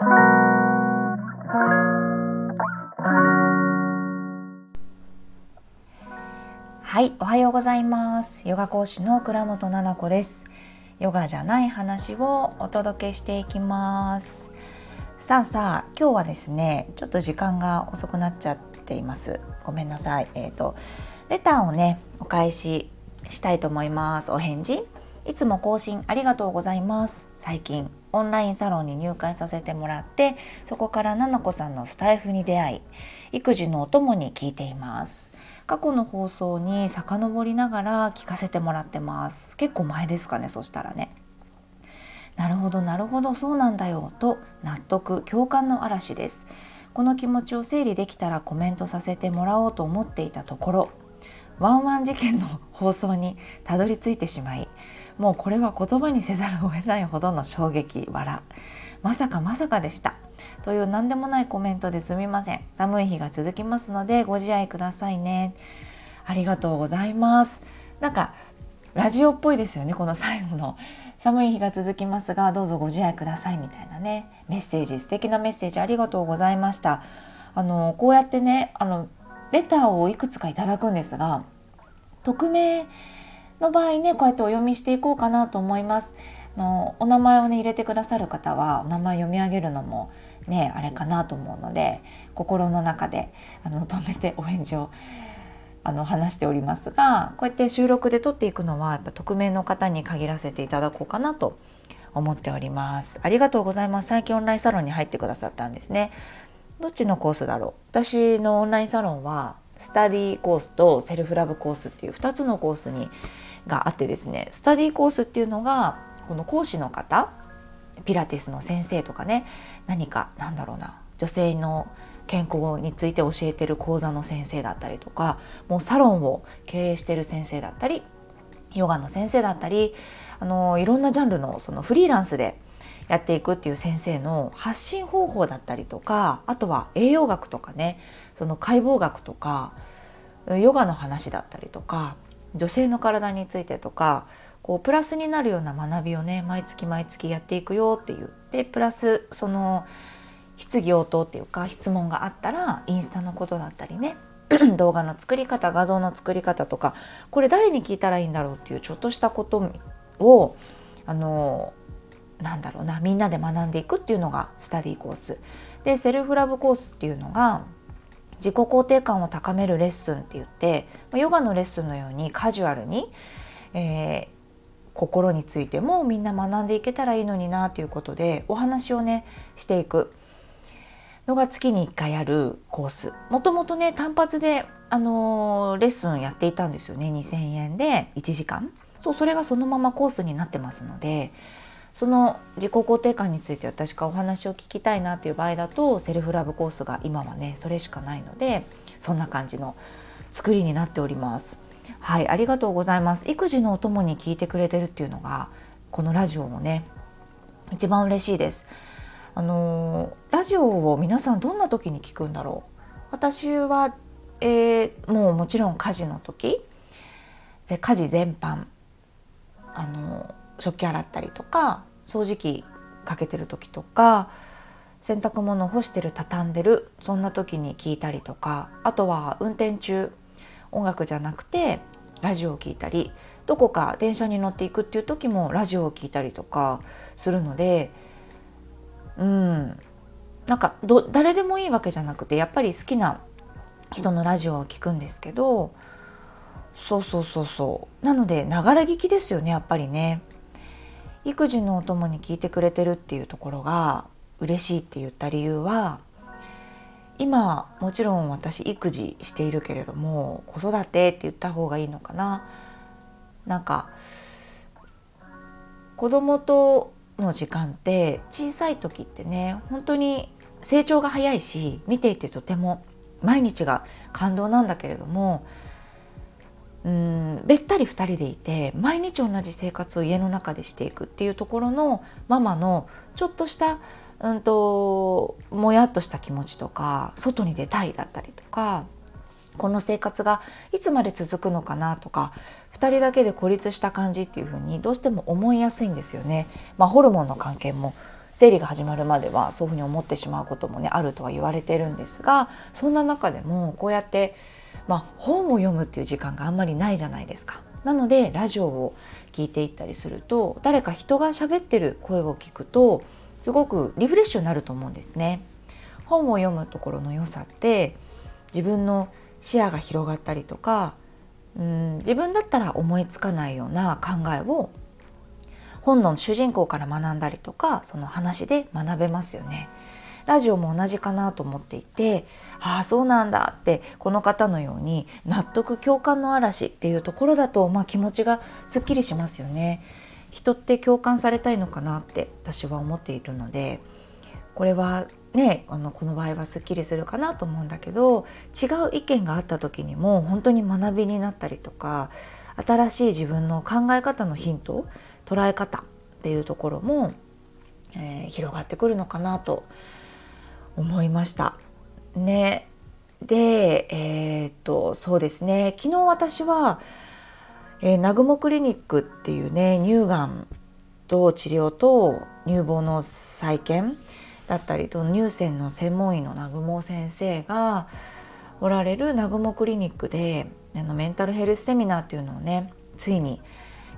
はい、おはようございます。ヨガ講師の倉本々子です。ヨガじゃない話をお届けしていきます。さあさあ、今日はですね、ちょっと時間が遅くなっちゃっています。ごめんなさい。えっ、ー、とレターをね、お返ししたいと思います。お返事。いつも更新ありがとうございます。最近オンラインサロンに入会させてもらって、そこからななこさんのスタイフに出会い、育児のお供に聞いています。過去の放送に遡りながら聞かせてもらってます。結構前ですかねそしたらね。なるほどなるほどそうなんだよと納得共感の嵐です。この気持ちを整理できたらコメントさせてもらおうと思っていたところワンワン事件の放送にたどり着いてしまいもうこれは言葉にせざるを得ないほどの衝撃笑。まさかまさかでした。という何でもないコメントですみません。寒い日が続きますのでご自愛くださいね。ありがとうございます。なんかラジオっぽいですよねこの最後の。寒い日が続きますがどうぞご自愛くださいみたいなね。メッセージ素敵なメッセージありがとうございました。あのこうやってねあのレターをいくつかいただくんですが匿名の場合ねこうやってお読みしていこうかなと思います。のお名前をね入れてくださる方はお名前読み上げるのもねあれかなと思うので心の中であの止めてお返事をあの話しておりますがこうやって収録で撮っていくのはやっぱ匿名の方に限らせていただこうかなと思っております。ありがとうございます。最近オンラインサロンに入ってくださったんですね。どっちのコースだろう？私のオンラインサロンはスタディコースとセルフラブコースっていう2つのコースにがあってですねスタディーコースっていうのがこの講師の方ピラティスの先生とかね何かなんだろうな女性の健康について教えてる講座の先生だったりとかもうサロンを経営してる先生だったりヨガの先生だったりあのいろんなジャンルのそのフリーランスでやっていくっていう先生の発信方法だったりとかあとは栄養学とかねその解剖学とかヨガの話だったりとか女性の体についてとかこうプラスになるような学びをね毎月毎月やっていくよって言ってプラスその質疑応答っていうか質問があったらインスタのことだったりね 動画の作り方画像の作り方とかこれ誰に聞いたらいいんだろうっていうちょっとしたことをあのなんだろうなみんなで学んでいくっていうのがスタディコース。でセルフラブコースっていうのが自己肯定感を高めるレッスンって言ってヨガのレッスンのようにカジュアルに、えー、心についてもみんな学んでいけたらいいのになということでお話をねしていく。のが月に1回あるコース。もともとね単発で、あのー、レッスンやっていたんですよね。2,000円で1時間。そうそれがそのままコースになってますので。その自己肯定感について私がお話を聞きたいなっていう場合だとセルフラブコースが今はねそれしかないのでそんな感じの作りになっております。はい、ありがとうございます。育児のお供に聞いてくれてるっていうのがこのラジオもね一番嬉しいです。あのラジオを皆さんどんな時に聞くんだろう？私は、えー、もうもちろん家事の時、家事全般あの食器洗ったりとか掃除機かけてる時とか洗濯物干してる畳んでるそんな時に聞いたりとかあとは運転中音楽じゃなくてラジオを聴いたりどこか電車に乗っていくっていう時もラジオを聴いたりとかするのでうん。なんかど誰でもいいわけじゃなくてやっぱり好きな人のラジオを聴くんですけどそうそうそうそう。なのでながら聞きですよねやっぱりね。育児のお供に聞いてくれてるっていうところが嬉しいって言った理由は今もちろん私育児しているけれども子育てって言った方がいいのかな。なんか子供との時間って小さい時ってね本当に成長が早いし見ていてとても毎日が感動なんだけれどもうんべったり2人でいて毎日同じ生活を家の中でしていくっていうところのママのちょっとしたうんともやっとした気持ちとか外に出たいだったりとかこの生活がいつまで続くのかなとか2人だけで孤立した感じっていう風にどうしても思いやすいんですよね。まあ、ホルモンの関係も生理が始まるまではそういうふうに思ってしまうこともねあるとは言われてるんですがそんな中でもこうやって、まあ、本を読むっていう時間があんまりないじゃないですか。なのでラジオを聞いていったりすると誰か人が喋ってる声を聞くとすごくリフレッシュになると思うんですね。本を読むところの良さって自分の視野が広がったりとかうん自分だったら思いつかないような考えを本の主人公から学んだりとかその話で学べますよね。ラジオも同じかなと思っていてああそうなんだってこの方のように納得共感の嵐っていうところだと、まあ、気持ちがすっきりしますよね。人って共感されたいのかなって私は思っているのでこれはねあのこの場合はすっきりするかなと思うんだけど違う意見があった時にも本当に学びになったりとか新しい自分の考え方のヒント捉え方っていうところも、えー、広がってくるのかなと思いました。ね、でえー、っとそうですね。昨日私は、えー、南雲クリニックっていうね乳がんと治療と乳房の再建だったりと乳腺の専門医の南雲先生がおられる南雲クリニックであのメンタルヘルスセミナーっていうのをねついに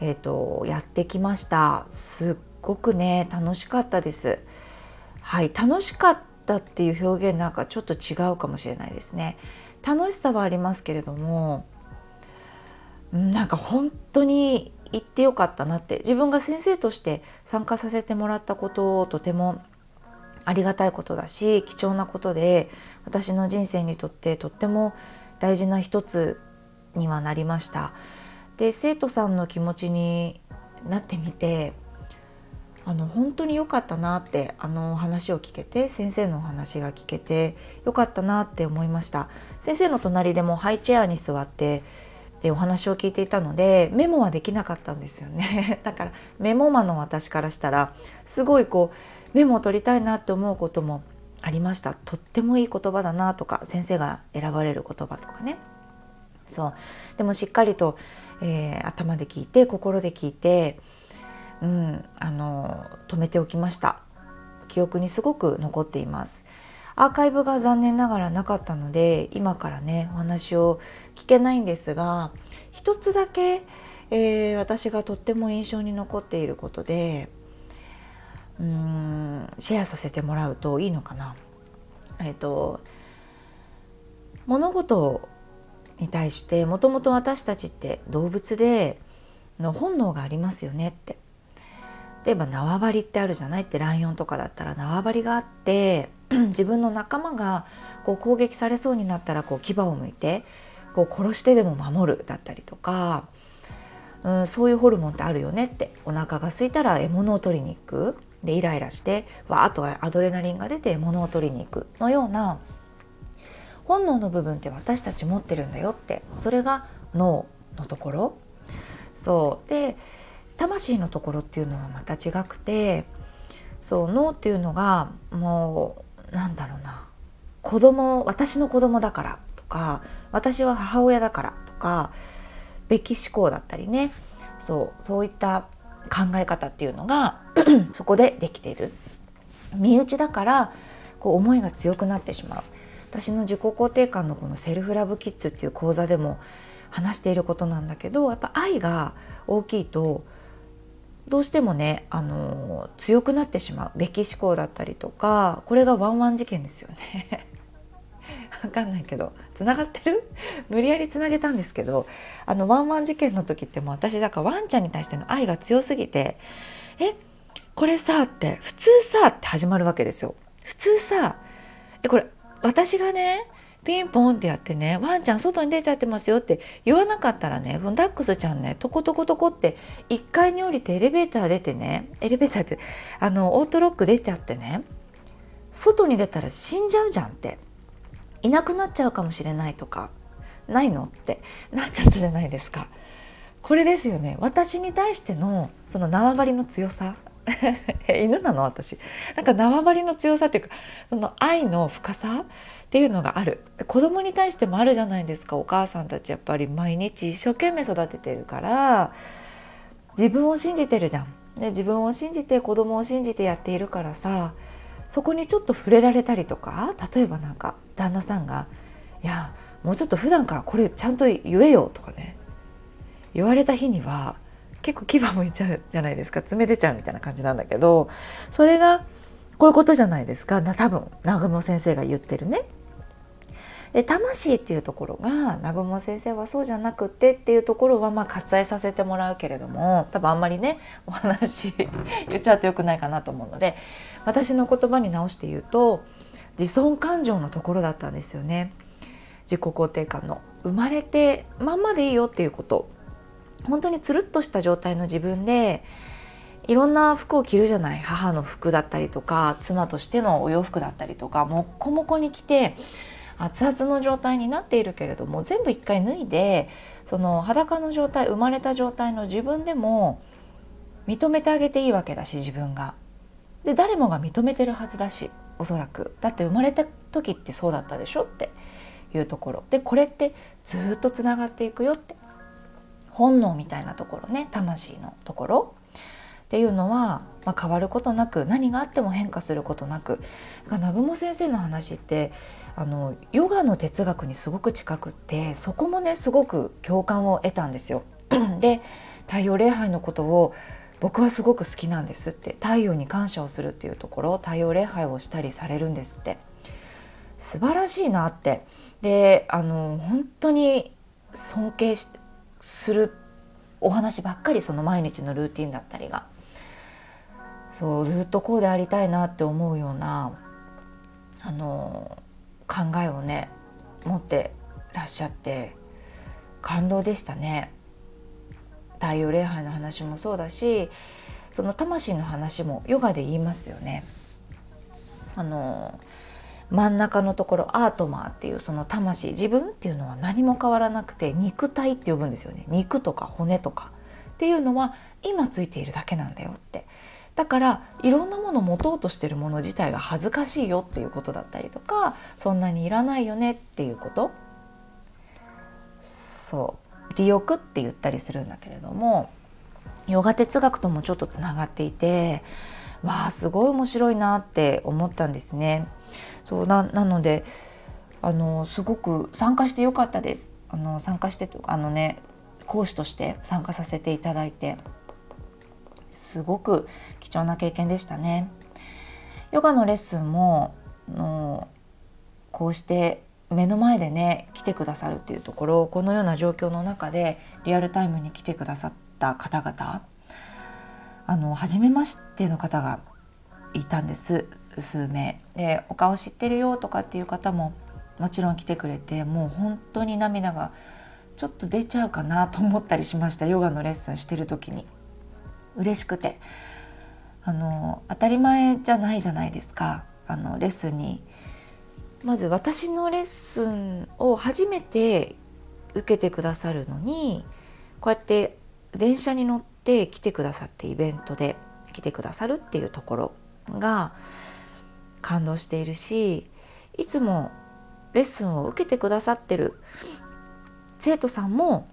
えーと、やってきました。すっごくね楽しかったです。はい楽しかったっていう表現なんかちょっと違うかもしれないですね楽しさはありますけれどもなんか本当に行ってよかったなって自分が先生として参加させてもらったことをとてもありがたいことだし貴重なことで私の人生にとってとっても大事な一つにはなりました。で生徒さんの気持ちになってみてあの本当に良かったなってあの話を聞けて先生のお話が聞けて良かったなって思いました。先生の隣でもハイチェアに座ってでお話を聞いていたのでメモはできなかったんですよね。だからメモマの私からしたらすごいこうメモを取りたいなって思うこともありました。とってもいい言葉だなとか先生が選ばれる言葉とかね。そう。でもしっかりとえー、頭で聞いて心で聞いて、うん、あの止めておきました。記憶にすごく残っています。アーカイブが残念ながらなかったので今からねお話を聞けないんですが一つだけ、えー、私がとっても印象に残っていることでうんシェアさせてもらうといいのかな。えっ、ー、と物事に対してもともと私たちって動物での本能がありますよねって。例えば縄張りってあるじゃない？ってライオンとかだったら縄張りがあって 自分の仲間がこう攻撃されそうになったらこう牙を向いてこう殺してでも守るだったりとか、うん、そういうホルモンってあるよねってお腹が空いたら獲物を取りに行く。でイライラしてわーっとアドレナリンが出て獲物を取りに行く。のような本能の部分って私たち持ってるんだよって。それが脳のところ。そう。で魂のところっていうのはまた違くてそう脳っていうのがもうなんだろうな。子供私の子供だからとか私は母親だからとかべき思考だったりね。そうそういった考え方っていうのが そこでできている。身内だからこう思いが強くなってしまう。私の自己肯定感のこのセルフラブキッズっていう講座でも話していることなんだけどやっぱ愛が大きいとどうしてもねあの強くなってしまうべき思考だったりとかこれがワンワン事件ですよね。わかんないけどつながってる？無理やりつなげたんですけどあのワンワン事件の時ってもう私だからワンちゃんに対しての愛が強すぎて「えこれさ」って普通さって始まるわけですよ。普通さえこれ私がねピンポンってやってねワンちゃん外に出ちゃってますよって言わなかったらねこのダックスちゃんねトコトコトコって1階に降りてエレベーター出てねエレベーターってあのオートロック出ちゃってね外に出たら死んじゃうじゃんっていなくなっちゃうかもしれないとかないのってなっちゃったじゃないですか。これですよね私に対してのその縄張りの強さ 犬なの？私。なんか縄張りの強さっていうかその愛の深さっていうのがある。子供に対してもあるじゃないですか。お母さんたちやっぱり毎日一生懸命育ててるから自分を信じてるじゃん。で自分を信じて子供を信じてやっているからさそこにちょっと触れられたりとか例えばなんか旦那さんが「いやもうちょっと普段からこれちゃんと言えよ」とかね言われた日には結構牙向いちゃうじゃないですか爪出ちゃうみたいな感じなんだけどそれがこういうことじゃないですか多分南雲先生が言ってるね。で魂っていうところが南雲先生はそうじゃなくてっていうところはまあ割愛させてもらうけれども多分あんまりねお話言っちゃうとよくないかなと思うので私の言葉に直して言うと自尊感情のところだったんですよね。自己肯定感の生まれてまんまでいいよっていうこと本当につるっとした状態の自分でいろんな服を着るじゃない。母の服だったりとか妻としてのお洋服だったりとかもっこもこに着て熱々の状態になっているけれども全部一回脱いでその裸の状態生まれた状態の自分でも認めてあげていいわけだし自分が。で誰もが認めてるはずだしおそらく。だって生まれた時ってそうだったでしょっていうところ。でこれってずっとつながっていくよって。本能みたいなところね魂のところ。っていうのは、まあ、変わることなく何があっても変化することなく。だか南雲先生の話ってあのヨガの哲学にすごく近くってそこもねすごく共感を得たんですよ。で太陽礼拝のことを僕はすごく好きなんですって太陽に感謝をするっていうところ太陽礼拝をしたりされるんですって。素晴らしいなって。であの本当に尊敬するお話ばっかりその毎日のルーティンだったりがそうずっとこうでありたいなって思うようなあの考えをね持ってらっしゃって感動でしたね。太陽礼拝の話もそうだしその魂の話もヨガで言いますよね。あの真ん中のところアートマーっていうその魂自分っていうのは何も変わらなくて肉体って呼ぶんですよね。肉とか骨とか。っていうのは今ついているだけなんだよって。だからいろんなもの持とうとしてるもの自体が恥ずかしいよっていうことだったりとかそんなにいらないよねっていうこと。そう。利欲って言ったりするんだけれどもヨガ哲学ともちょっとつながっていてわあすごい面白いなって思ったんですね。そうなのであのすごく参加してよかったです。あの参加してあのね講師として参加させていただいてすごく貴重な経験でしたね。ヨガのレッスンものこうして目の前でね来てくださるっていうところをこのような状況の中でリアルタイムに来てくださった方々あの初めましての方がいたんです数名。でお顔知ってるよとかっていう方ももちろん来てくれてもう本当に涙がちょっと出ちゃうかなと思ったりしました。ヨガのレッスンしてる時に。嬉しくて。あの当たり前じゃないじゃないですか。あのレッスンに。まず私のレッスンを初めて受けてくださるのにこうやって電車に乗って来てくださってイベントで来てくださるっていうところが感動しているしいつもレッスンを受けてくださってる生徒さんも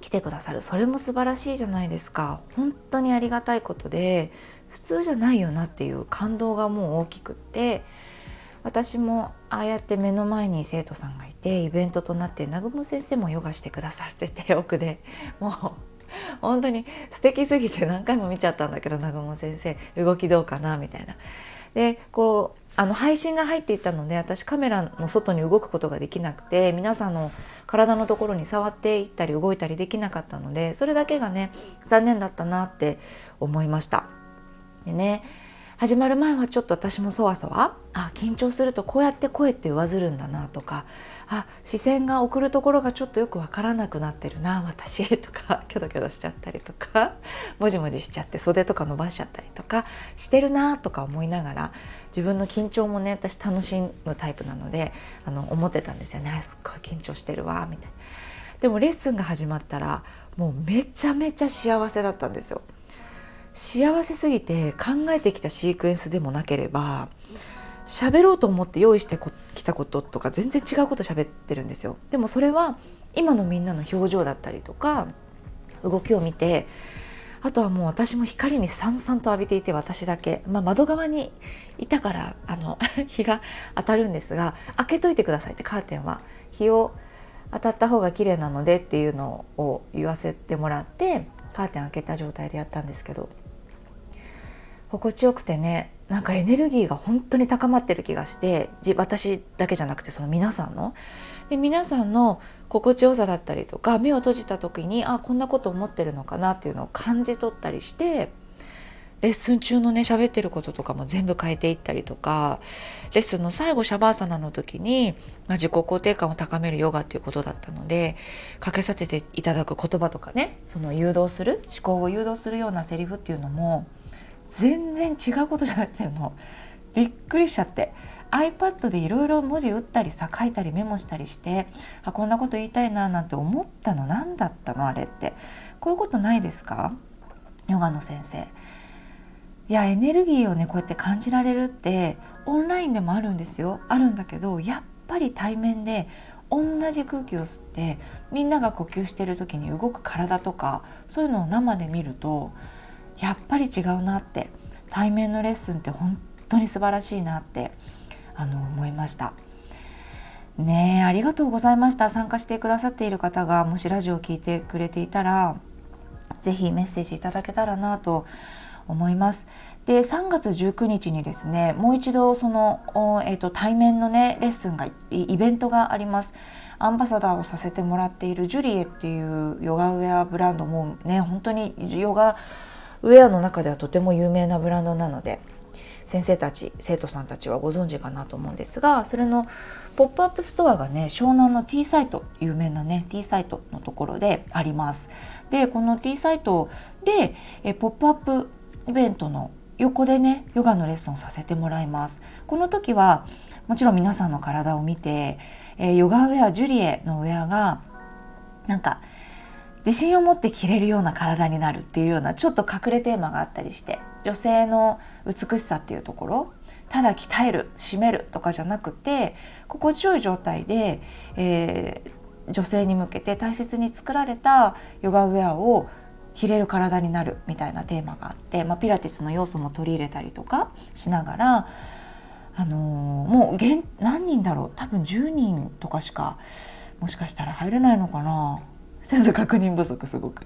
来てくださる。それも素晴らしいじゃないですか。本当にありがたいことで普通じゃないよなっていう感動がもう大きくって私もああやって目の前に生徒さんがいてイベントとなって南雲先生もヨガしてくださってて奥で。もう 本当に素敵すぎて何回も見ちゃったんだけど南雲先生動きどうかなみたいなでこうあの配信が入っていたので私カメラの外に動くことができなくて皆さんの体のところに触っていったり動いたりできなかったのでそれだけがね残念だったなって思いました。でね始まる前はちょっと私もそわそわあ緊張するとこうやって声って上ずるんだなとかあ視線が送るところがちょっとよくわからなくなってるな私 とかキョドキョドしちゃったりとかもじもじしちゃって袖とか伸ばしちゃったりとかしてるなとか思いながら自分の緊張もね私楽しむタイプなのであの思ってたんですよねすっごい緊張してるわみたいな。でもレッスンが始まったらもうめちゃめちゃ幸せだったんですよ。幸せすぎて考えてきたシークエンスでもなければ喋ろうと思って用意してきたこととか全然違うこと喋ってるんですよ。でもそれは今のみんなの表情だったりとか動きを見てあとはもう私も光にさんさんと浴びていて私だけ、まあ、窓側にいたからあの 日が当たるんですが開けといてくださいってカーテンは。日を当たった方が綺麗なのでっていうのを言わせてもらってカーテン開けた状態でやったんですけど心地よくてねなんかエネルギーが本当に高まってる気がして私だけじゃなくてその皆さんの。で皆さんの心地よさだったりとか目を閉じた時にあこんなこと思ってるのかなっていうのを感じ取ったりしてレッスン中のね喋ってることとかも全部変えていったりとかレッスンの最後シャバーサナの時に、まあ、自己肯定感を高めるヨガっていうことだったのでかけさせていただく言葉とかねその誘導する思考を誘導するようなセリフっていうのも全然違うことじゃなくてのびっくりしちゃって。iPad でいろいろ文字打ったりさ書いたりメモしたりしてあこんなこと言いたいななんて思ったの？何だったの？あれって。こういうことないですか？ヨガの先生。いやエネルギーをねこうやって感じられるってオンラインでもあるんですよ。あるんだけどやっぱり対面で同じ空気を吸ってみんなが呼吸してる時に動く体とかそういうのを生で見るとやっぱり違うなって対面のレッスンって本当に素晴らしいなってあの思いました。ねありがとうございました参加してくださっている方がもしラジオを聴いてくれていたら是非メッセージいただけたらなと思います。で3月19日にですねもう一度その、えーと、対面のねレッスンがイベントがあります。アンバサダーをさせてもらっているジュリエっていうヨガウェアブランドもね本当にヨガウェアの中ではとても有名なブランドなので先生たち生徒さんたちはご存知かなと思うんですがそれのポップアップストアがね湘南の T サイト有名なね T サイトのところであります。でこの T サイトでえポップアップイベントの横でねヨガのレッスンをさせてもらいます。この時はもちろん皆さんの体を見て、え、ヨガウェアジュリエのウェアがなんか自信を持って着れるような体になるっていうようなちょっと隠れテーマがあったりして女性の美しさっていうところただ鍛える締めるとかじゃなくて心地よい状態で、えー、女性に向けて大切に作られたヨガウェアを着れる体になるみたいなテーマがあって、まあ、ピラティスの要素も取り入れたりとかしながら、あのー、もう何人だろう？多分10人とかしかもしかしたら入れないのかな？ちょっと確認不足すごく。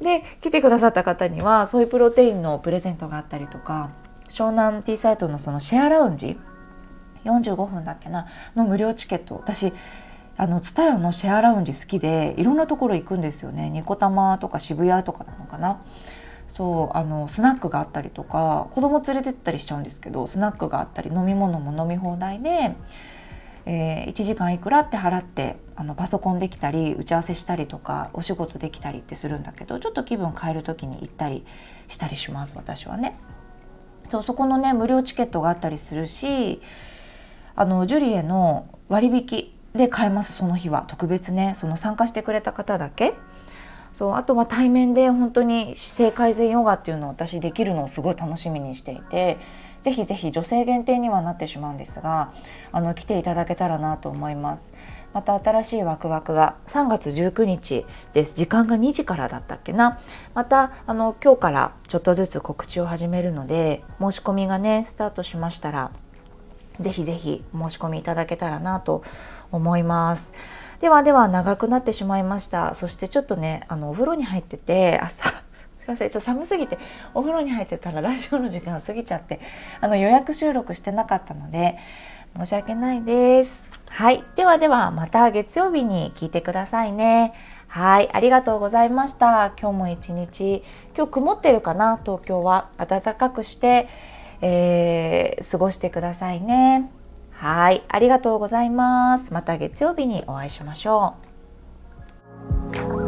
で来てくださった方にはそういうプロテインのプレゼントがあったりとか湘南ティーサイトのそのシェアラウンジ45分だっけなの無料チケット私あのツタヤのシェアラウンジ好きでいろんなところ行くんですよねニコタマとか渋谷とかなのかなそうあのスナックがあったりとか子供連れてったりしちゃうんですけどスナックがあったり飲み物も飲み放題でえー、1時間いくらって払ってあのパソコンできたり打ち合わせしたりとかお仕事できたりってするんだけどちょっと気分変える時に行ったりしたりします私はね。そうそこのね無料チケットがあったりするしあのジュリエの割引で買えますその日は特別ねその参加してくれた方だけそうあとは対面で本当に姿勢改善ヨガっていうのを私できるのをすごい楽しみにしていてぜひぜひ女性限定にはなってしまうんですがあの来ていただけたらなと思います。また新しいワクワクが3月19日です。時間が2時からだったっけな。またあの今日からちょっとずつ告知を始めるので申し込みがねスタートしましたらぜひぜひ申し込みいただけたらなと思います。ではでは長くなってしまいました。そしてちょっとねあのお風呂に入ってて朝すいません。ちょっと寒すぎてお風呂に入ってたらラジオの時間過ぎちゃってあの予約収録してなかったので申し訳ないです。はい。ではではまた月曜日に聞いてくださいね。はい。ありがとうございました。今日も一日今日曇ってるかな？東京は。暖かくして、えー、過ごしてくださいね。はい。ありがとうございます。また月曜日にお会いしましょう。